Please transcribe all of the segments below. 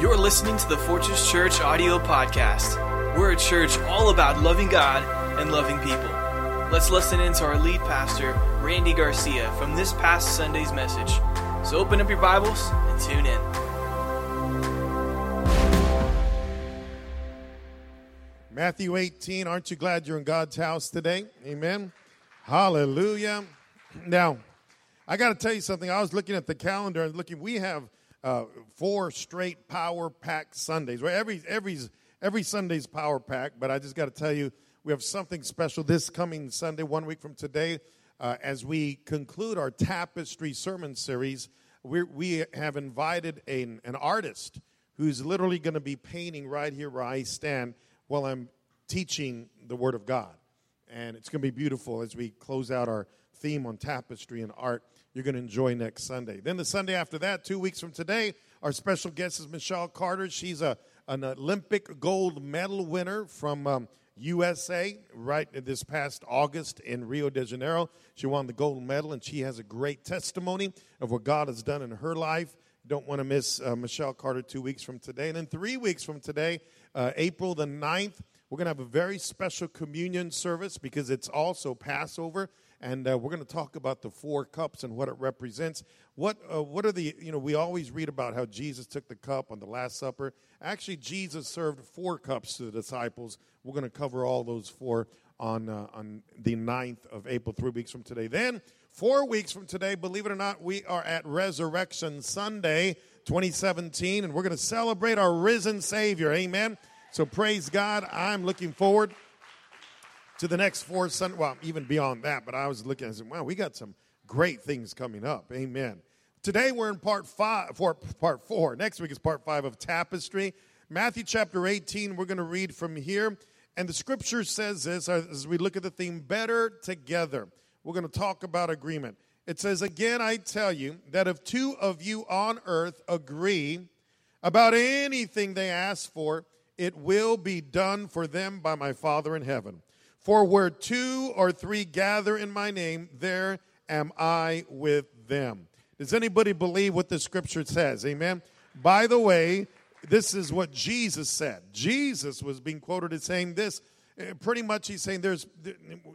You're listening to the Fortress Church audio podcast. We're a church all about loving God and loving people. Let's listen in to our lead pastor, Randy Garcia, from this past Sunday's message. So open up your Bibles and tune in. Matthew 18, aren't you glad you're in God's house today? Amen. Hallelujah. Now, I got to tell you something. I was looking at the calendar and looking, we have uh, four straight power pack Sundays. Well, every every every Sunday's power pack, but I just got to tell you, we have something special this coming Sunday, one week from today, uh, as we conclude our tapestry sermon series. we we have invited an, an artist who's literally going to be painting right here where I stand while I'm teaching the Word of God, and it's going to be beautiful as we close out our theme on tapestry and art you're going to enjoy next Sunday. Then the Sunday after that, two weeks from today, our special guest is Michelle Carter. She's a, an Olympic gold medal winner from um, USA right this past August in Rio de Janeiro. She won the gold medal, and she has a great testimony of what God has done in her life. Don't want to miss uh, Michelle Carter two weeks from today. And then three weeks from today, uh, April the 9th, we're going to have a very special communion service because it's also Passover and uh, we're going to talk about the four cups and what it represents. What uh, what are the you know we always read about how Jesus took the cup on the Last Supper. Actually, Jesus served four cups to the disciples. We're going to cover all those four on uh, on the 9th of April, three weeks from today. Then four weeks from today, believe it or not, we are at Resurrection Sunday. 2017, and we're going to celebrate our risen Savior. Amen. So praise God. I'm looking forward to the next four Sunday, well, even beyond that, but I was looking and said, wow, we got some great things coming up. Amen. Today we're in part five, for part four. Next week is part five of Tapestry. Matthew chapter 18, we're going to read from here. And the scripture says this uh, as we look at the theme, better together. We're going to talk about agreement. It says, Again, I tell you that if two of you on earth agree about anything they ask for, it will be done for them by my Father in heaven. For where two or three gather in my name, there am I with them. Does anybody believe what the scripture says? Amen. By the way, this is what Jesus said. Jesus was being quoted as saying this. Eh, pretty much, he's saying, "There's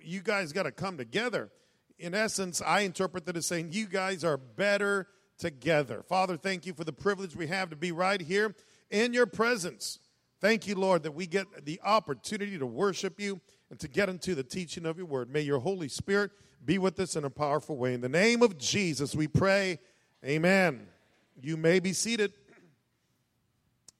you guys got to come together." In essence, I interpret that as saying, "You guys are better together." Father, thank you for the privilege we have to be right here in your presence. Thank you, Lord, that we get the opportunity to worship you and to get into the teaching of your word. May your Holy Spirit be with us in a powerful way. In the name of Jesus, we pray. Amen. You may be seated.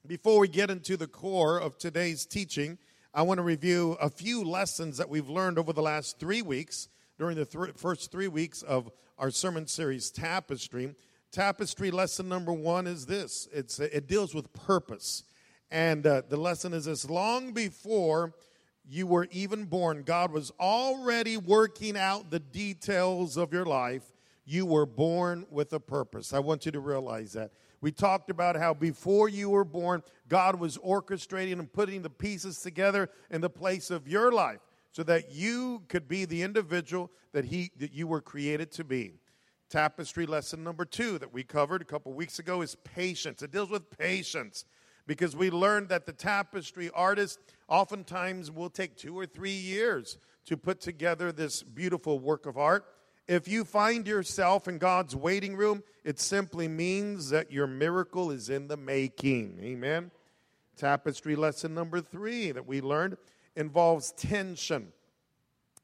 Before we get into the core of today's teaching, I want to review a few lessons that we've learned over the last three weeks during the th- first three weeks of our sermon series, Tapestry. Tapestry lesson number one is this it's, it deals with purpose. And uh, the lesson is this long before you were even born, God was already working out the details of your life. You were born with a purpose. I want you to realize that. We talked about how before you were born, God was orchestrating and putting the pieces together in the place of your life so that you could be the individual that he that you were created to be. Tapestry lesson number 2 that we covered a couple weeks ago is patience. It deals with patience because we learned that the tapestry artist oftentimes will take two or three years to put together this beautiful work of art. If you find yourself in God's waiting room, it simply means that your miracle is in the making. Amen. Tapestry lesson number three that we learned involves tension.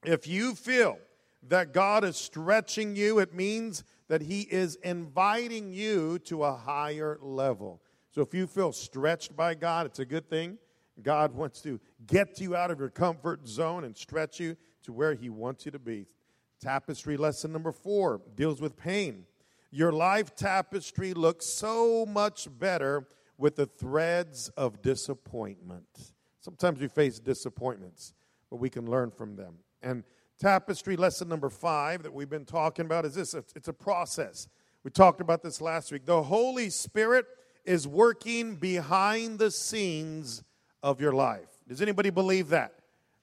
If you feel that God is stretching you, it means that He is inviting you to a higher level. So if you feel stretched by God, it's a good thing. God wants to get you out of your comfort zone and stretch you to where He wants you to be. Tapestry lesson number four deals with pain. Your life tapestry looks so much better with the threads of disappointment. Sometimes we face disappointments, but we can learn from them. And tapestry lesson number five that we've been talking about is this it's a process. We talked about this last week. The Holy Spirit is working behind the scenes of your life. Does anybody believe that?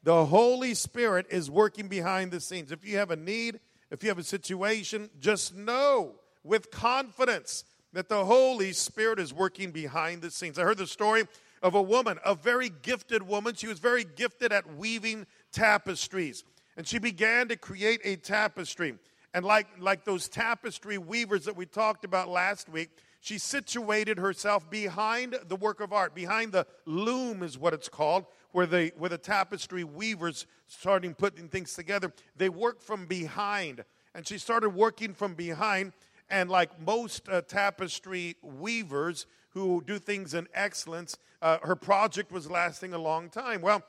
The Holy Spirit is working behind the scenes. If you have a need, if you have a situation, just know with confidence that the Holy Spirit is working behind the scenes. I heard the story of a woman, a very gifted woman. She was very gifted at weaving tapestries. And she began to create a tapestry. And like, like those tapestry weavers that we talked about last week, she situated herself behind the work of art, behind the loom is what it's called, where the, where the tapestry weavers starting putting things together. They work from behind. And she started working from behind. And like most uh, tapestry weavers who do things in excellence, uh, her project was lasting a long time. Well,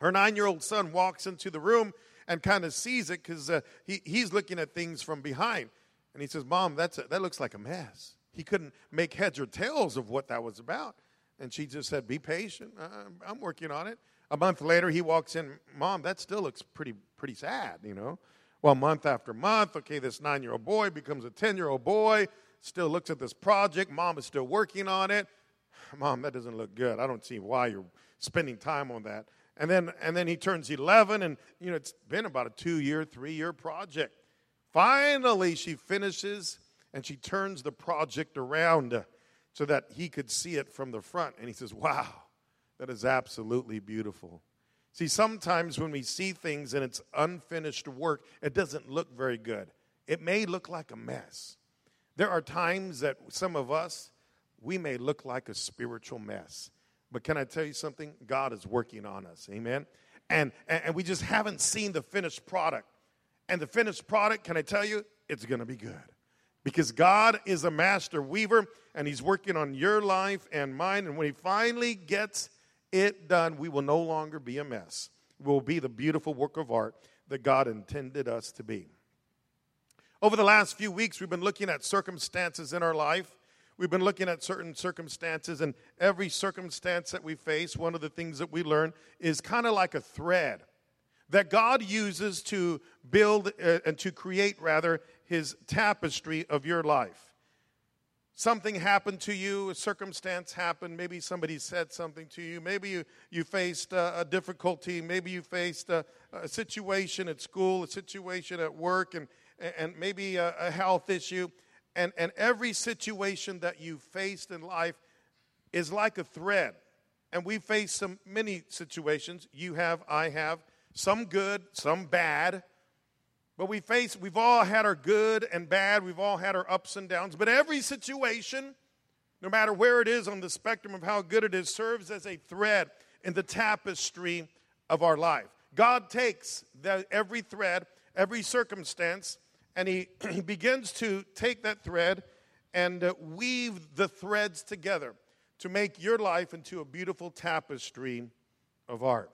her nine year old son walks into the room and kind of sees it because uh, he, he's looking at things from behind. And he says, Mom, that's a, that looks like a mess. He couldn't make heads or tails of what that was about. And she just said, Be patient. Uh, I'm working on it. A month later, he walks in, Mom, that still looks pretty, pretty sad, you know? Well, month after month, okay, this nine year old boy becomes a 10 year old boy, still looks at this project. Mom is still working on it. Mom, that doesn't look good. I don't see why you're spending time on that. And then, and then he turns 11, and you know, it's been about a two year, three year project. Finally, she finishes and she turns the project around so that he could see it from the front. And he says, Wow, that is absolutely beautiful. See, sometimes when we see things and it's unfinished work, it doesn't look very good. It may look like a mess. There are times that some of us, we may look like a spiritual mess. But can I tell you something? God is working on us. Amen. And, and we just haven't seen the finished product. And the finished product, can I tell you, it's going to be good. Because God is a master weaver and He's working on your life and mine. And when He finally gets it done, we will no longer be a mess. We will be the beautiful work of art that God intended us to be. Over the last few weeks, we've been looking at circumstances in our life We've been looking at certain circumstances, and every circumstance that we face, one of the things that we learn is kind of like a thread that God uses to build uh, and to create, rather, his tapestry of your life. Something happened to you, a circumstance happened, maybe somebody said something to you, maybe you, you faced a, a difficulty, maybe you faced a, a, situation at school, a situation at work, and, and maybe a, a health issue and, and every situation that you faced in life is like a thread. And we face some many situations. You have, I have, some good, some bad. But we face, we've all had our good and bad. We've all had our ups and downs. But every situation, no matter where it is on the spectrum of how good it is, serves as a thread in the tapestry of our life. God takes the, every thread, every circumstance, and he, he begins to take that thread and uh, weave the threads together to make your life into a beautiful tapestry of art.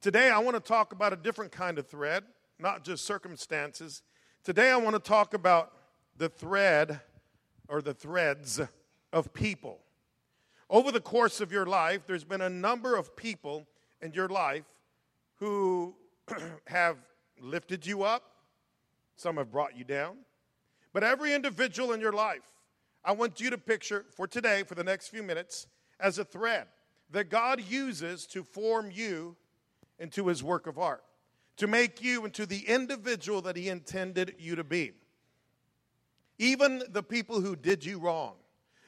Today, I want to talk about a different kind of thread, not just circumstances. Today, I want to talk about the thread or the threads of people. Over the course of your life, there's been a number of people in your life who have lifted you up, some have brought you down. But every individual in your life, I want you to picture for today, for the next few minutes, as a thread that God uses to form you into his work of art, to make you into the individual that he intended you to be. Even the people who did you wrong,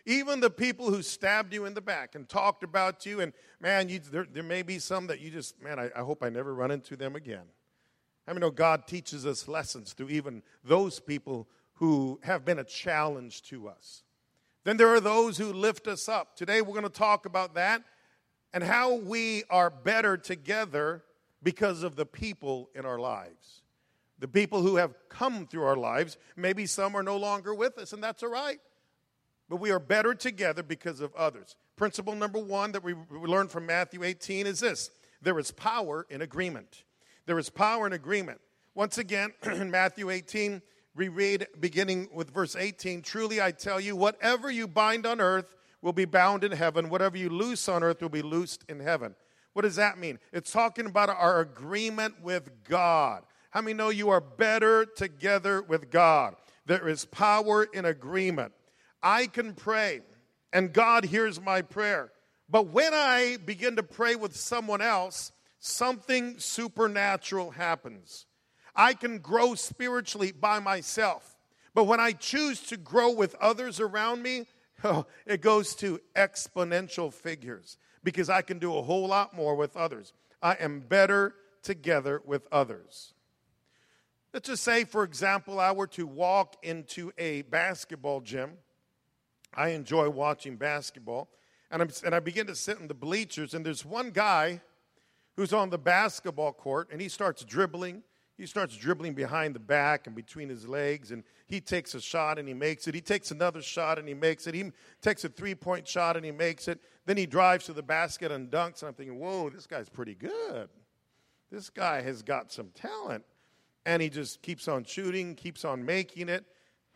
even the people who stabbed you in the back and talked about you, and man, you, there, there may be some that you just, man, I, I hope I never run into them again. I mean, know God teaches us lessons through even those people who have been a challenge to us. Then there are those who lift us up. Today we're going to talk about that and how we are better together because of the people in our lives. The people who have come through our lives. Maybe some are no longer with us, and that's all right. But we are better together because of others. Principle number one that we learned from Matthew 18 is this there is power in agreement. There is power in agreement. Once again, in Matthew 18, we read beginning with verse 18 Truly I tell you, whatever you bind on earth will be bound in heaven, whatever you loose on earth will be loosed in heaven. What does that mean? It's talking about our agreement with God. How many know you are better together with God? There is power in agreement. I can pray, and God hears my prayer. But when I begin to pray with someone else, something supernatural happens. I can grow spiritually by myself. But when I choose to grow with others around me, oh, it goes to exponential figures because I can do a whole lot more with others. I am better together with others. Let's just say, for example, I were to walk into a basketball gym. I enjoy watching basketball. And, I'm, and I begin to sit in the bleachers, and there's one guy who's on the basketball court, and he starts dribbling. He starts dribbling behind the back and between his legs, and he takes a shot and he makes it. He takes another shot and he makes it. He takes a three point shot and he makes it. Then he drives to the basket and dunks, and I'm thinking, whoa, this guy's pretty good. This guy has got some talent. And he just keeps on shooting, keeps on making it.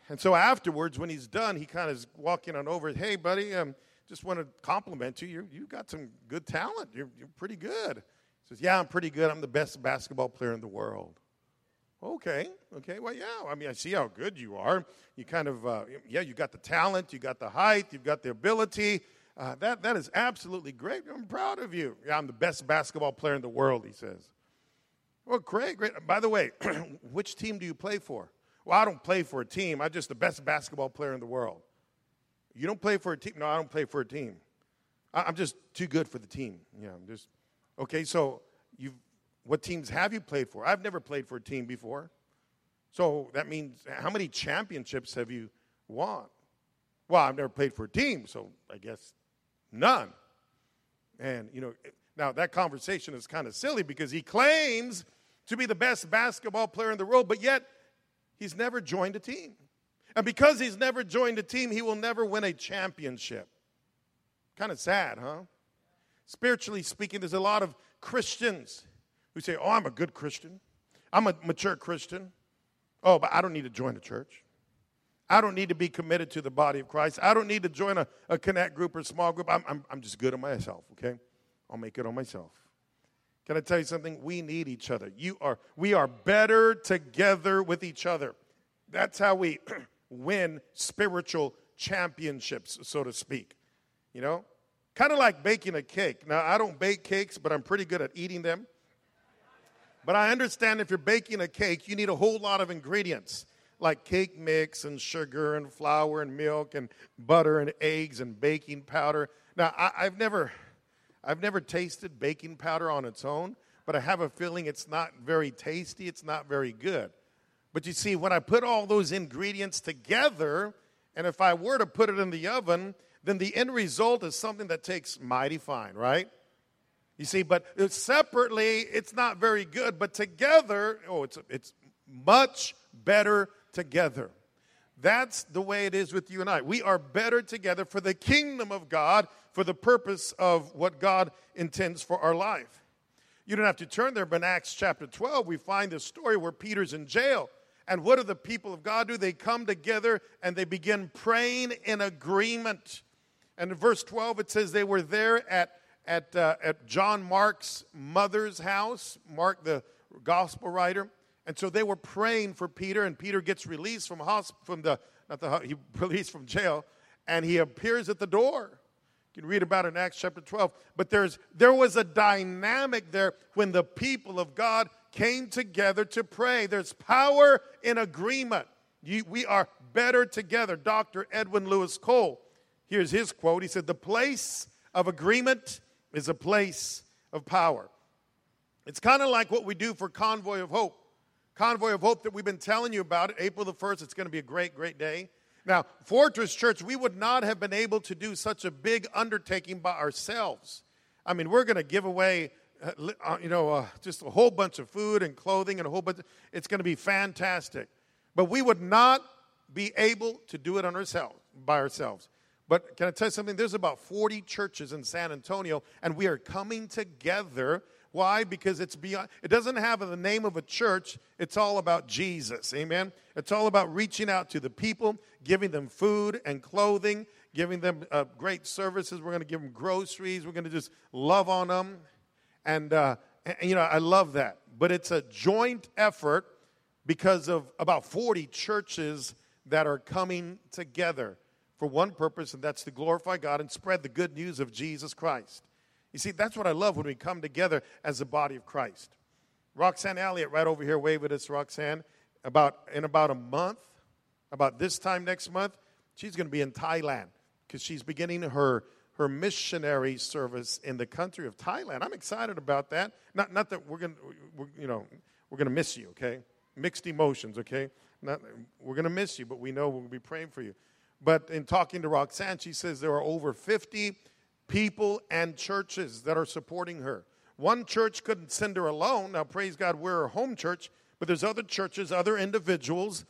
And so afterwards, when he's done, he kind of is walking on over. Hey, buddy, um, just want to compliment you. you you've got some good talent. You're, you're pretty good. He says, Yeah, I'm pretty good. I'm the best basketball player in the world. Okay, okay. Well, yeah. I mean, I see how good you are. You kind of, uh, yeah, you got the talent, you got the height, you've got the ability. Uh, that, that is absolutely great. I'm proud of you. Yeah, I'm the best basketball player in the world, he says. Well, great, great. By the way, which team do you play for? Well, I don't play for a team. I'm just the best basketball player in the world. You don't play for a team? No, I don't play for a team. I'm just too good for the team. Yeah, I'm just okay. So, you, what teams have you played for? I've never played for a team before. So that means how many championships have you won? Well, I've never played for a team, so I guess none. And you know, now that conversation is kind of silly because he claims to be the best basketball player in the world, but yet he's never joined a team. And because he's never joined a team, he will never win a championship. Kind of sad, huh? Spiritually speaking, there's a lot of Christians who say, Oh, I'm a good Christian. I'm a mature Christian. Oh, but I don't need to join a church. I don't need to be committed to the body of Christ. I don't need to join a, a connect group or small group. I'm, I'm, I'm just good on myself, okay? I'll make it on myself. Can I tell you something? We need each other. You are, we are better together with each other. That's how we win spiritual championships, so to speak. You know? Kind of like baking a cake. Now, I don't bake cakes, but I'm pretty good at eating them. But I understand if you're baking a cake, you need a whole lot of ingredients like cake mix and sugar and flour and milk and butter and eggs and baking powder. Now, I, have never I've never tasted baking powder on its own, but I have a feeling it's not very tasty, it's not very good. But you see, when I put all those ingredients together, and if I were to put it in the oven, then the end result is something that takes mighty fine, right? You see, but separately, it's not very good, but together, oh, it's, it's much better together. That's the way it is with you and I. We are better together for the kingdom of God, for the purpose of what God intends for our life. You don't have to turn there, but in Acts chapter 12, we find this story where Peter's in jail. And what do the people of God do? They come together and they begin praying in agreement. And in verse 12, it says they were there at, at, uh, at John Mark's mother's house, Mark, the gospel writer. And so they were praying for Peter, and Peter gets released from hosp- from the not the he released from jail, and he appears at the door. You can read about it in Acts chapter 12. But there's there was a dynamic there when the people of God came together to pray. There's power in agreement. You, we are better together. Dr. Edwin Louis Cole, here's his quote. He said, The place of agreement is a place of power. It's kind of like what we do for Convoy of Hope. Convoy of Hope that we've been telling you about, April the 1st, it's going to be a great, great day. Now, Fortress Church, we would not have been able to do such a big undertaking by ourselves. I mean, we're going to give away, uh, uh, you know, uh, just a whole bunch of food and clothing and a whole bunch. Of, it's going to be fantastic. But we would not be able to do it on ourselves, by ourselves. But can I tell you something? There's about 40 churches in San Antonio, and we are coming together why? Because it's beyond, it doesn't have the name of a church. It's all about Jesus. Amen. It's all about reaching out to the people, giving them food and clothing, giving them uh, great services. We're going to give them groceries. We're going to just love on them. And, uh, and, you know, I love that. But it's a joint effort because of about 40 churches that are coming together for one purpose, and that's to glorify God and spread the good news of Jesus Christ. You see, that's what I love when we come together as the body of Christ. Roxanne Elliott, right over here, wave at us, Roxanne. About in about a month, about this time next month, she's going to be in Thailand because she's beginning her her missionary service in the country of Thailand. I'm excited about that. Not, not that we're going to, you know, we're going to miss you, okay? Mixed emotions, okay? Not, we're going to miss you, but we know we'll be praying for you. But in talking to Roxanne, she says there are over 50 people and churches that are supporting her. One church couldn't send her alone. Now, praise God, we're a home church, but there's other churches, other individuals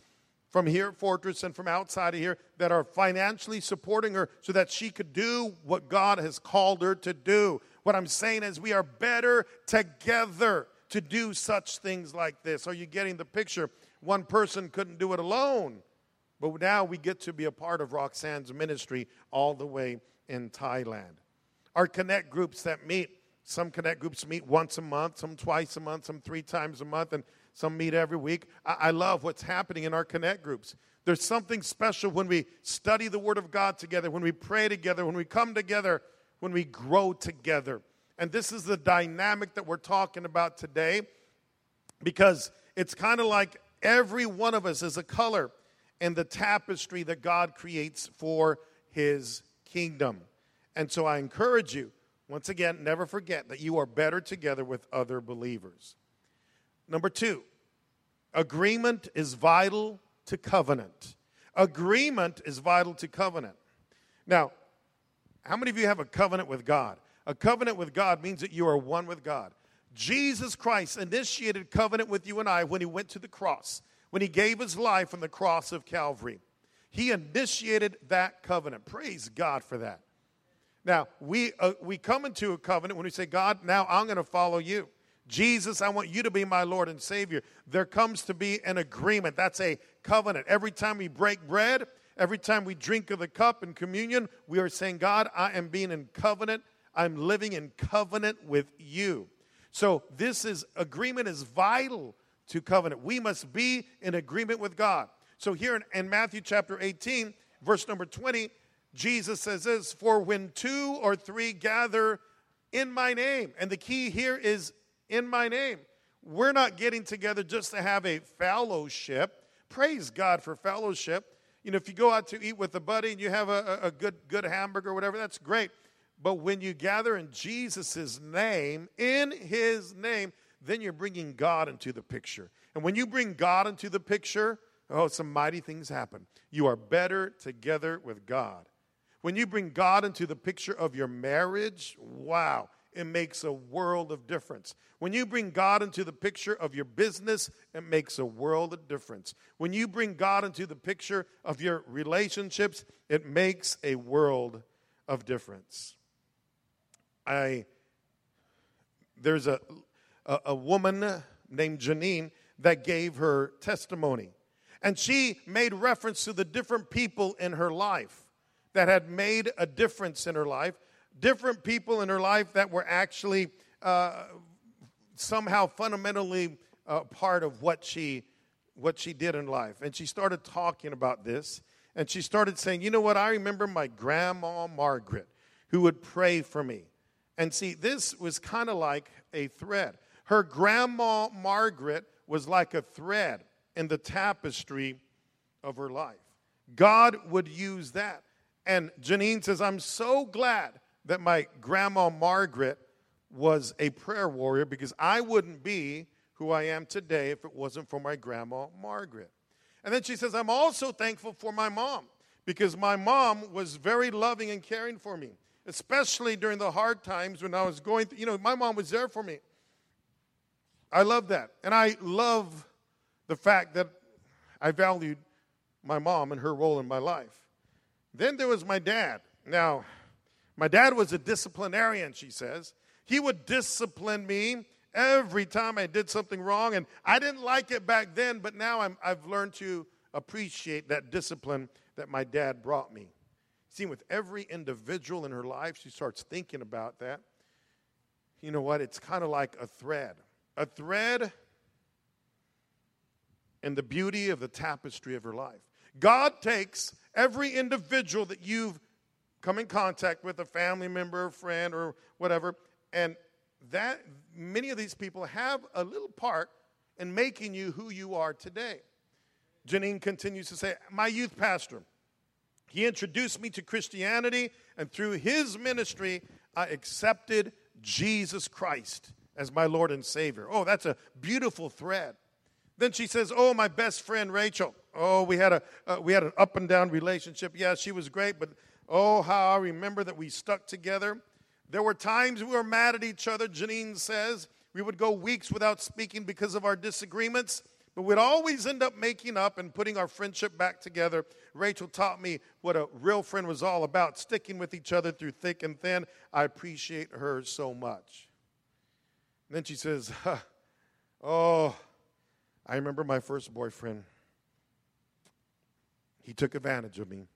from here Fortress and from outside of here that are financially supporting her so that she could do what God has called her to do. What I'm saying is, we are better together to do such things like this. Are you getting the picture? One person couldn't do it alone, but now we get to be a part of Roxanne's ministry all the way in Thailand. Our connect groups that meet, some connect groups meet once a month, some twice a month, some three times a month, and some meet every week. I, I love what's happening in our connect groups. There's something special when we study the Word of God together, when we pray together, when we come together, when we grow together. And this is the dynamic that we're talking about today because it's kind of like every one of us is a color in the tapestry that God creates for His kingdom. And so I encourage you, once again, never forget that you are better together with other believers. Number two, agreement is vital to covenant. Agreement is vital to covenant. Now, how many of you have a covenant with God? A covenant with God means that you are one with God. Jesus Christ initiated covenant with you and I when he went to the cross, when he gave his life on the cross of Calvary. He initiated that covenant. Praise God for that. Now, we, uh, we come into a covenant when we say, God, now I'm going to follow you. Jesus, I want you to be my Lord and Savior. There comes to be an agreement. That's a covenant. Every time we break bread, every time we drink of the cup in communion, we are saying, God, I am being in covenant. I'm living in covenant with you. So this is agreement is vital to covenant. We must be in agreement with God. So here in, in Matthew chapter 18, verse number 20, Jesus says this, for when two or three gather in my name, and the key here is in my name. We're not getting together just to have a fellowship. Praise God for fellowship. You know, if you go out to eat with a buddy and you have a, a good, good hamburger or whatever, that's great. But when you gather in Jesus' name, in his name, then you're bringing God into the picture. And when you bring God into the picture, oh, some mighty things happen. You are better together with God. When you bring God into the picture of your marriage, wow, it makes a world of difference. When you bring God into the picture of your business, it makes a world of difference. When you bring God into the picture of your relationships, it makes a world of difference. I there's a, a, a woman named Janine that gave her testimony. And she made reference to the different people in her life that had made a difference in her life different people in her life that were actually uh, somehow fundamentally uh, part of what she what she did in life. And she started talking about this, and she started saying, "You know what? I remember my grandma Margaret, who would pray for me." And see, this was kind of like a thread. Her grandma Margaret was like a thread in the tapestry of her life. God would use that. And Janine says, I'm so glad that my grandma Margaret was a prayer warrior because I wouldn't be who I am today if it wasn't for my grandma Margaret. And then she says, I'm also thankful for my mom because my mom was very loving and caring for me, especially during the hard times when I was going through, you know, my mom was there for me. I love that. And I love the fact that I valued my mom and her role in my life. Then there was my dad. Now, my dad was a disciplinarian, she says. He would discipline me every time I did something wrong, and I didn't like it back then, but now i have learned to appreciate that discipline that my dad brought me. See, with every individual in her life, she starts thinking about that. You know what? It's kind of like a thread. A thread in the beauty of the tapestry of her life. God takes every individual that you've come in contact with a family member, a friend, or whatever, and that many of these people have a little part in making you who you are today. Janine continues to say, My youth pastor, he introduced me to Christianity, and through his ministry, I accepted Jesus Christ as my Lord and Savior. Oh, that's a beautiful thread. Then she says, "Oh, my best friend Rachel. Oh, we had a uh, we had an up and down relationship. Yeah, she was great, but oh, how I remember that we stuck together. There were times we were mad at each other." Janine says, "We would go weeks without speaking because of our disagreements." But we'd always end up making up and putting our friendship back together. Rachel taught me what a real friend was all about, sticking with each other through thick and thin. I appreciate her so much. And then she says, Oh, I remember my first boyfriend. He took advantage of me.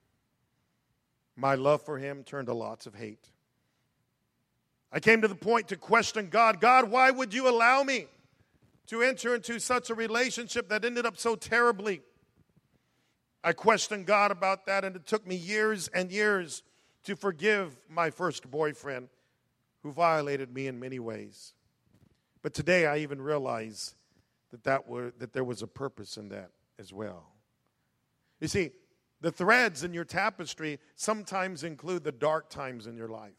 My love for him turned to lots of hate. I came to the point to question God God, why would you allow me to enter into such a relationship that ended up so terribly? I questioned God about that, and it took me years and years to forgive my first boyfriend who violated me in many ways. But today I even realize that, that, were, that there was a purpose in that as well. You see, the threads in your tapestry sometimes include the dark times in your life,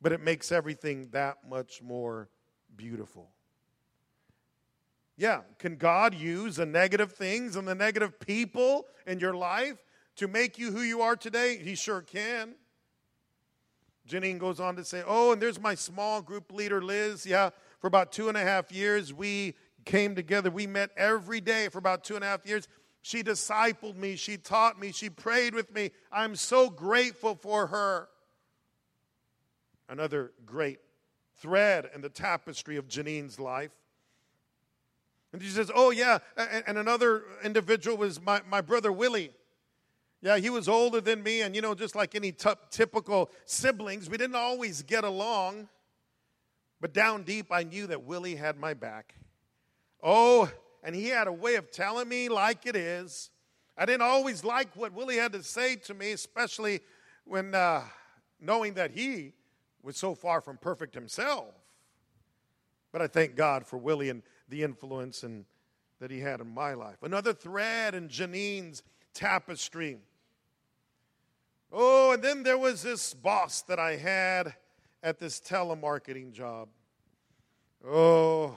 but it makes everything that much more beautiful. Yeah, can God use the negative things and the negative people in your life to make you who you are today? He sure can. Janine goes on to say, Oh, and there's my small group leader, Liz. Yeah, for about two and a half years, we came together. We met every day for about two and a half years. She discipled me, she taught me, she prayed with me. I'm so grateful for her. Another great thread in the tapestry of Janine's life. And she says, Oh, yeah. And, another individual was my, my brother Willie. Yeah, he was older than me, and you know, just like any t- typical siblings, we didn't always get along. But down deep, I knew that Willie had my back. Oh, and he had a way of telling me like it is. I didn't always like what Willie had to say to me, especially when uh, knowing that he was so far from perfect himself. But I thank God for Willie and the influence and, that he had in my life. Another thread in Janine's tapestry. Oh, and then there was this boss that I had at this telemarketing job. Oh,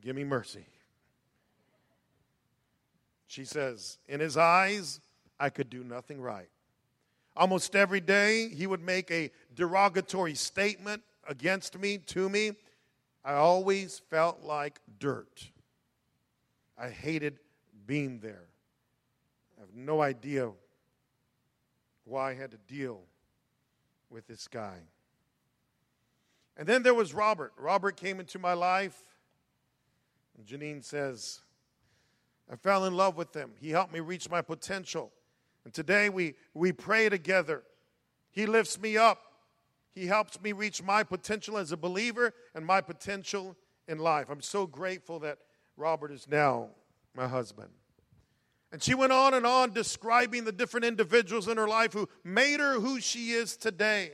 Give me mercy. She says, In his eyes, I could do nothing right. Almost every day, he would make a derogatory statement against me, to me. I always felt like dirt. I hated being there. I have no idea why I had to deal with this guy. And then there was Robert. Robert came into my life and Janine says, I fell in love with him. He helped me reach my potential. And today we, we pray together. He lifts me up. He helps me reach my potential as a believer and my potential in life. I'm so grateful that Robert is now my husband. And she went on and on describing the different individuals in her life who made her who she is today.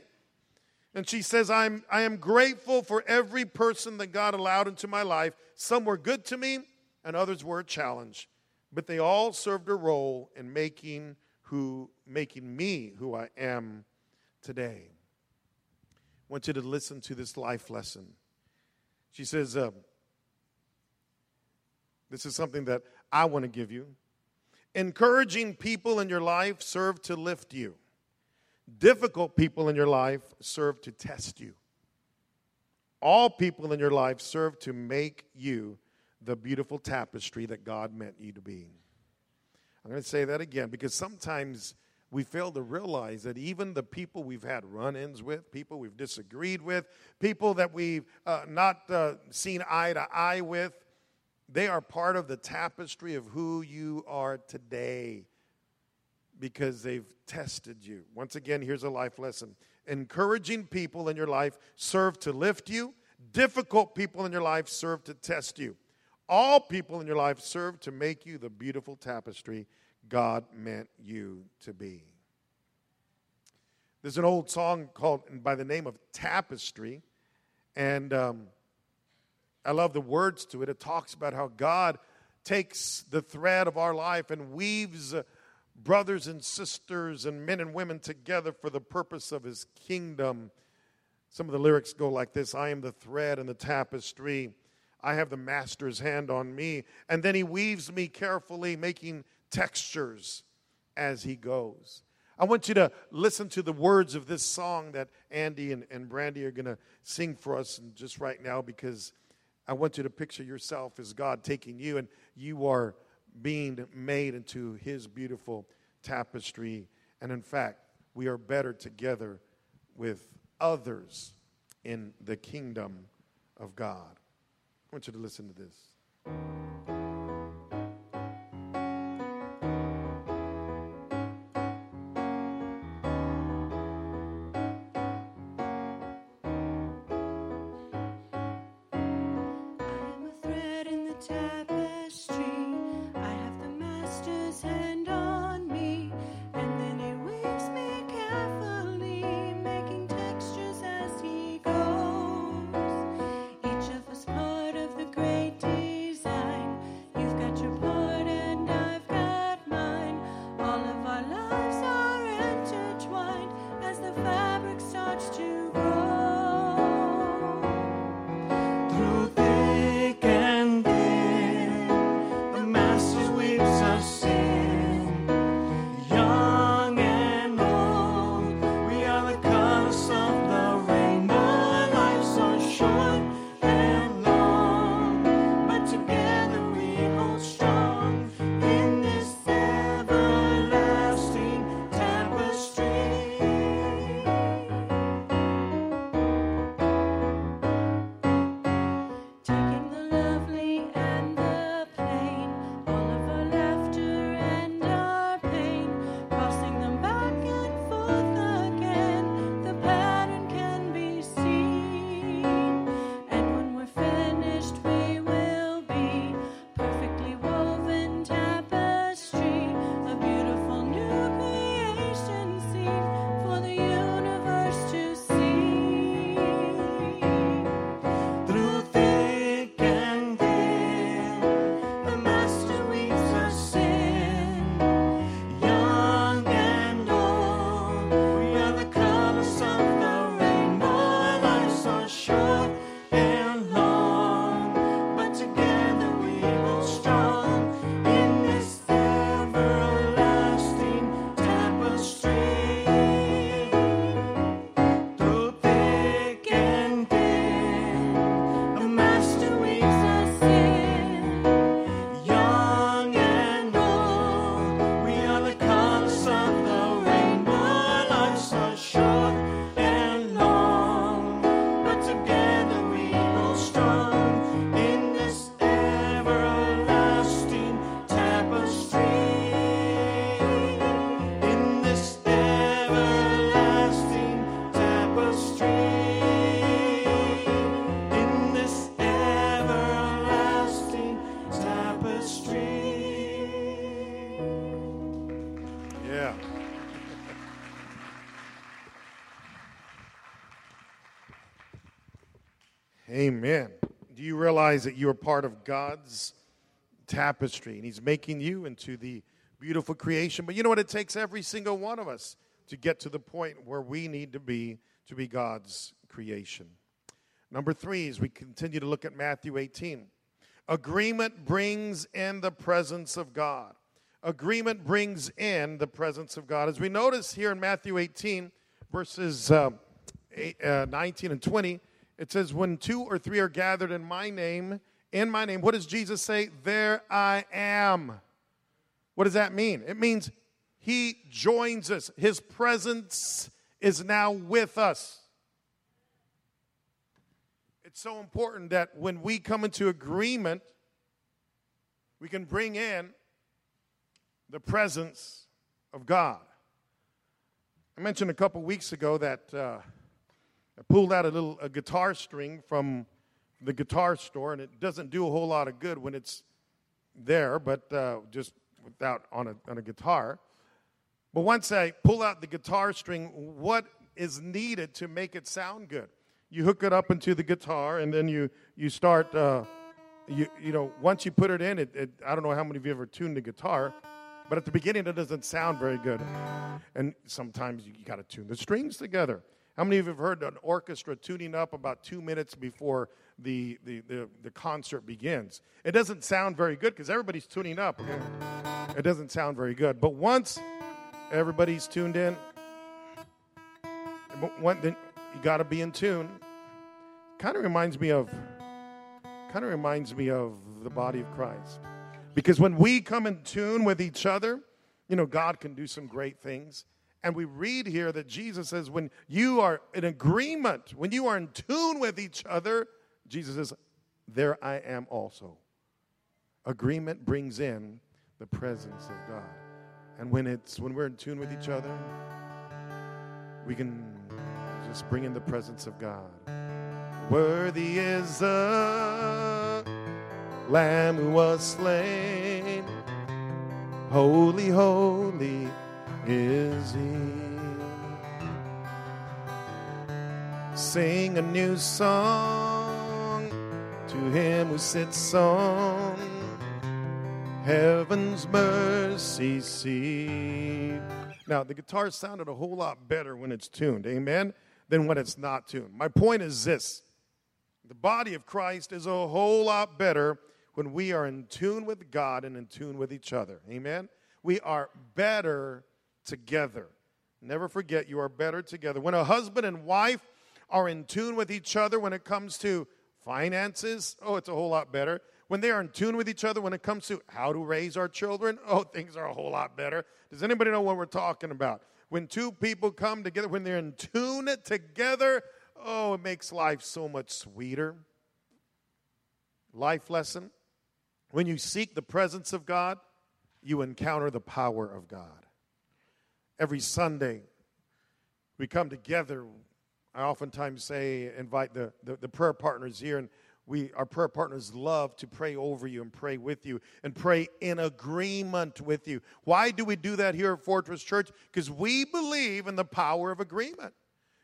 And she says, I'm, I am grateful for every person that God allowed into my life. Some were good to me, and others were a challenge. But they all served a role in making, who, making me who I am today. I want you to listen to this life lesson. She says, uh, This is something that I want to give you. Encouraging people in your life serve to lift you. Difficult people in your life serve to test you. All people in your life serve to make you the beautiful tapestry that God meant you to be. I'm going to say that again because sometimes we fail to realize that even the people we've had run ins with, people we've disagreed with, people that we've uh, not uh, seen eye to eye with, they are part of the tapestry of who you are today because they've tested you. Once again, here's a life lesson. Encouraging people in your life serve to lift you. Difficult people in your life serve to test you. All people in your life serve to make you the beautiful tapestry God meant you to be. There's an old song called by the name of Tapestry, and um, I love the words to it. It talks about how God takes the thread of our life and weaves brothers and sisters and men and women together for the purpose of his kingdom. Some of the lyrics go like this I am the thread and the tapestry. I have the master's hand on me. And then he weaves me carefully, making textures as he goes. I want you to listen to the words of this song that Andy and, and Brandy are going to sing for us just right now because I want you to picture yourself as God taking you and you are being made into his beautiful tapestry. And in fact, we are better together with others in the kingdom of God. I want you to listen to this. Realize that you are part of God's tapestry and He's making you into the beautiful creation? But you know what? It takes every single one of us to get to the point where we need to be to be God's creation. Number three, as we continue to look at Matthew 18, agreement brings in the presence of God. Agreement brings in the presence of God. As we notice here in Matthew 18, verses uh, uh, 19 and 20, it says, When two or three are gathered in my name, in my name, what does Jesus say? There I am. What does that mean? It means he joins us, his presence is now with us. It's so important that when we come into agreement, we can bring in the presence of God. I mentioned a couple weeks ago that. Uh, I pulled out a little a guitar string from the guitar store, and it doesn't do a whole lot of good when it's there, but uh, just without on a, on a guitar. But once I pull out the guitar string, what is needed to make it sound good? You hook it up into the guitar, and then you, you start uh, you, you know, once you put it in, it, it, I don't know how many of you ever tuned the guitar, but at the beginning it doesn't sound very good. And sometimes you, you got to tune the strings together. How many of you have heard an orchestra tuning up about two minutes before the, the, the, the concert begins? It doesn't sound very good because everybody's tuning up. It doesn't sound very good. But once everybody's tuned in, then you got to be in tune. Kind of reminds me of, kind of reminds me of the body of Christ. Because when we come in tune with each other, you know, God can do some great things. And we read here that Jesus says, when you are in agreement, when you are in tune with each other, Jesus says, there I am also. Agreement brings in the presence of God. And when it's when we're in tune with each other, we can just bring in the presence of God. Worthy is the Lamb who was slain. Holy, holy is he. Sing a new song to him who sits on heaven's mercy seat. Now, the guitar sounded a whole lot better when it's tuned, amen, than when it's not tuned. My point is this the body of Christ is a whole lot better when we are in tune with God and in tune with each other, amen. We are better together. Never forget, you are better together. When a husband and wife are in tune with each other when it comes to finances, oh, it's a whole lot better. When they are in tune with each other when it comes to how to raise our children, oh, things are a whole lot better. Does anybody know what we're talking about? When two people come together, when they're in tune together, oh, it makes life so much sweeter. Life lesson when you seek the presence of God, you encounter the power of God every Sunday. We come together. I oftentimes say, invite the, the, the, prayer partners here, and we, our prayer partners love to pray over you and pray with you and pray in agreement with you. Why do we do that here at Fortress Church? Because we believe in the power of agreement.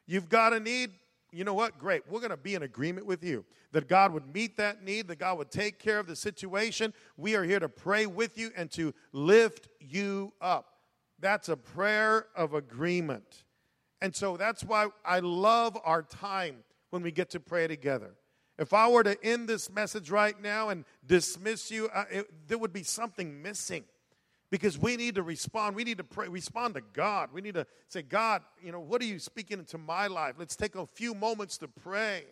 You've got a need, you know what? Great. We're going to be in agreement with you that God would meet that need, that God would take care of the situation. We are here to pray with you and to lift you up. That's a prayer of agreement. And so that's why I love our time when we get to pray together. If I were to end this message right now and dismiss you, uh, it, there would be something missing because we need to respond. We need to pray, respond to God. We need to say, God, you know, what are you speaking into my life? Let's take a few moments to pray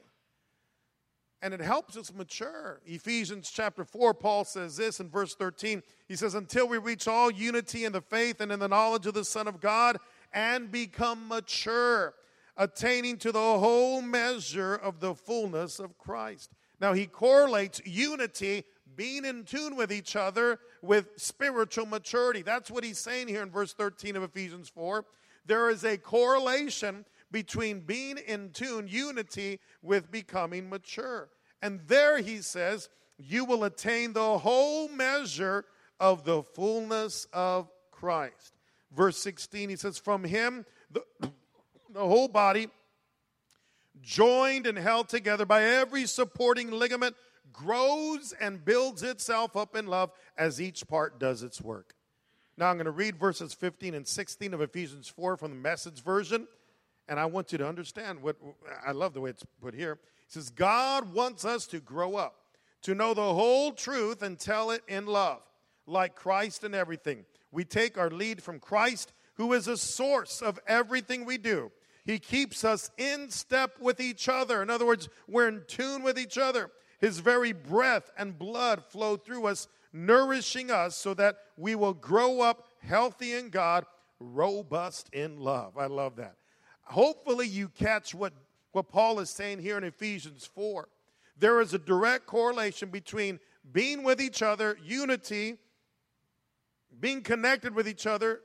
and it helps us mature. Ephesians chapter 4, Paul says this in verse 13. He says, Until we reach all unity in the faith and in the knowledge of the Son of God and become mature, attaining to the whole measure of the fullness of Christ. Now, he correlates unity, being in tune with each other, with spiritual maturity. That's what he's saying here in verse 13 of Ephesians 4. There is a correlation between being in tune, unity, with becoming mature. And there he says, you will attain the whole measure of the fullness of Christ. Verse 16, he says, From him, the, the whole body, joined and held together by every supporting ligament, grows and builds itself up in love as each part does its work. Now I'm going to read verses 15 and 16 of Ephesians 4 from the message version. And I want you to understand what I love the way it's put here. It says, God wants us to grow up, to know the whole truth and tell it in love, like Christ in everything. We take our lead from Christ, who is a source of everything we do. He keeps us in step with each other. In other words, we're in tune with each other. His very breath and blood flow through us, nourishing us so that we will grow up healthy in God, robust in love. I love that hopefully you catch what, what Paul is saying here in Ephesians 4. There is a direct correlation between being with each other, unity, being connected with each other,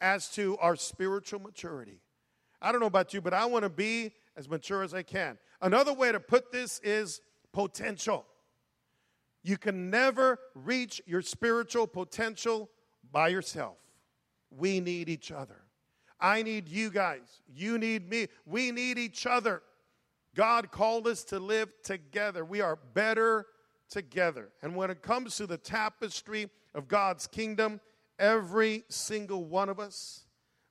as to our spiritual maturity. I don't know about you, but I want to be as mature as I can. Another way to put this is potential. You can never reach your spiritual potential by yourself. We need each other. I need you guys. You need me. We need each other. God called us to live together. We are better together. And when it comes to the tapestry of God's kingdom, every single one of us,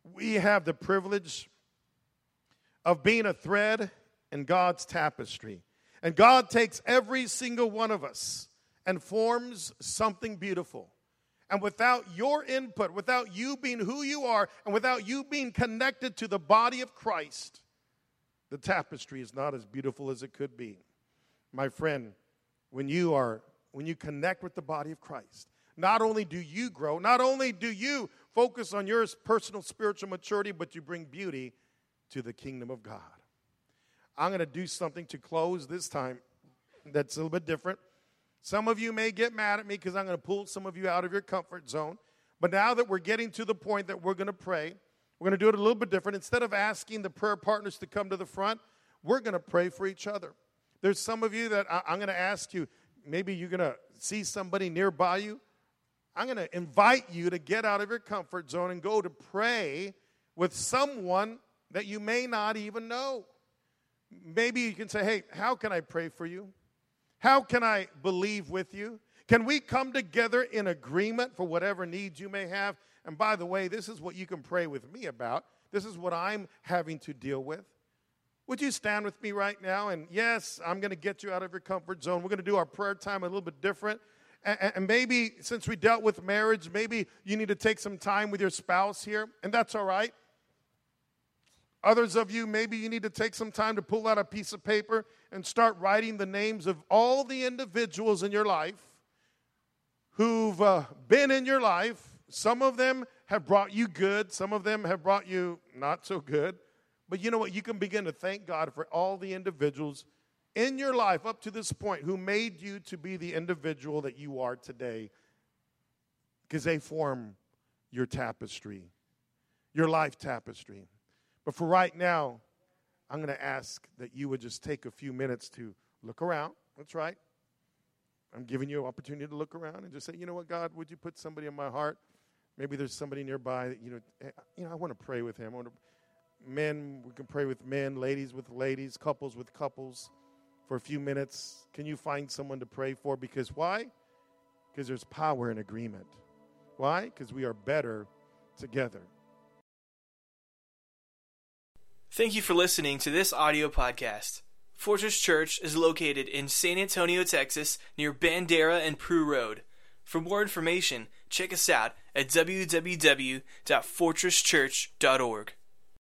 we have the privilege of being a thread in God's tapestry. And God takes every single one of us and forms something beautiful. And without your input, without you being who you are, and without you being connected to the body of Christ, the tapestry is not as beautiful as it could be. My friend, when you are when you connect with the body of Christ, not only do you grow, not only do you focus on your personal spiritual maturity, but you bring beauty to the kingdom of God. I'm going to do something to close this time that's a little bit different. Some of you may get mad at me because I'm going to pull some of you out of your comfort zone. But now that we're getting to the point that we're going to pray, we're going to do it a little bit different. Instead of asking the prayer partners to come to the front, we're going to pray for each other. There's some of you that I, am going to ask you, maybe you're going to see somebody nearby you. I'm going to invite you to get out of your comfort zone and go to pray with someone that you may not even know. Maybe you can say, Hey, how can I pray for you? How can I believe with you? Can we come together in agreement for whatever needs you may have? And by the way, this is what you can pray with me about. This is what I'm having to deal with. Would you stand with me right now? And yes, I'm going to get you out of your comfort zone. We're going to do our prayer time a little bit different. And, maybe since we dealt with marriage, maybe you need to take some time with your spouse here, and that's all right. Others of you, maybe you need to take some time to pull out a piece of paper and start writing the names of all the individuals in your life who've uh, been in your life. Some of them have brought you good, some of them have brought you not so good. But you know what? You can begin to thank God for all the individuals in your life up to this point who made you to be the individual that you are today because they form your tapestry, your life tapestry. But for right now, I'm going to ask that you would just take a few minutes to look around. That's right. I'm giving you an opportunity to look around and just say, you know what, God, would you put somebody in my heart? Maybe there's somebody nearby that, you know, eh, you know, I want to pray with him. I want to men, we can pray with men, ladies with ladies, couples with couples for a few minutes. Can you find someone to pray for? Because why? Because there's power in agreement. Why? Because we are better together. Thank you for listening to this audio podcast. Fortress Church is located in San Antonio, Texas, near Bandera and Prue Road. For more information, check us out at www.fortresschurch.org.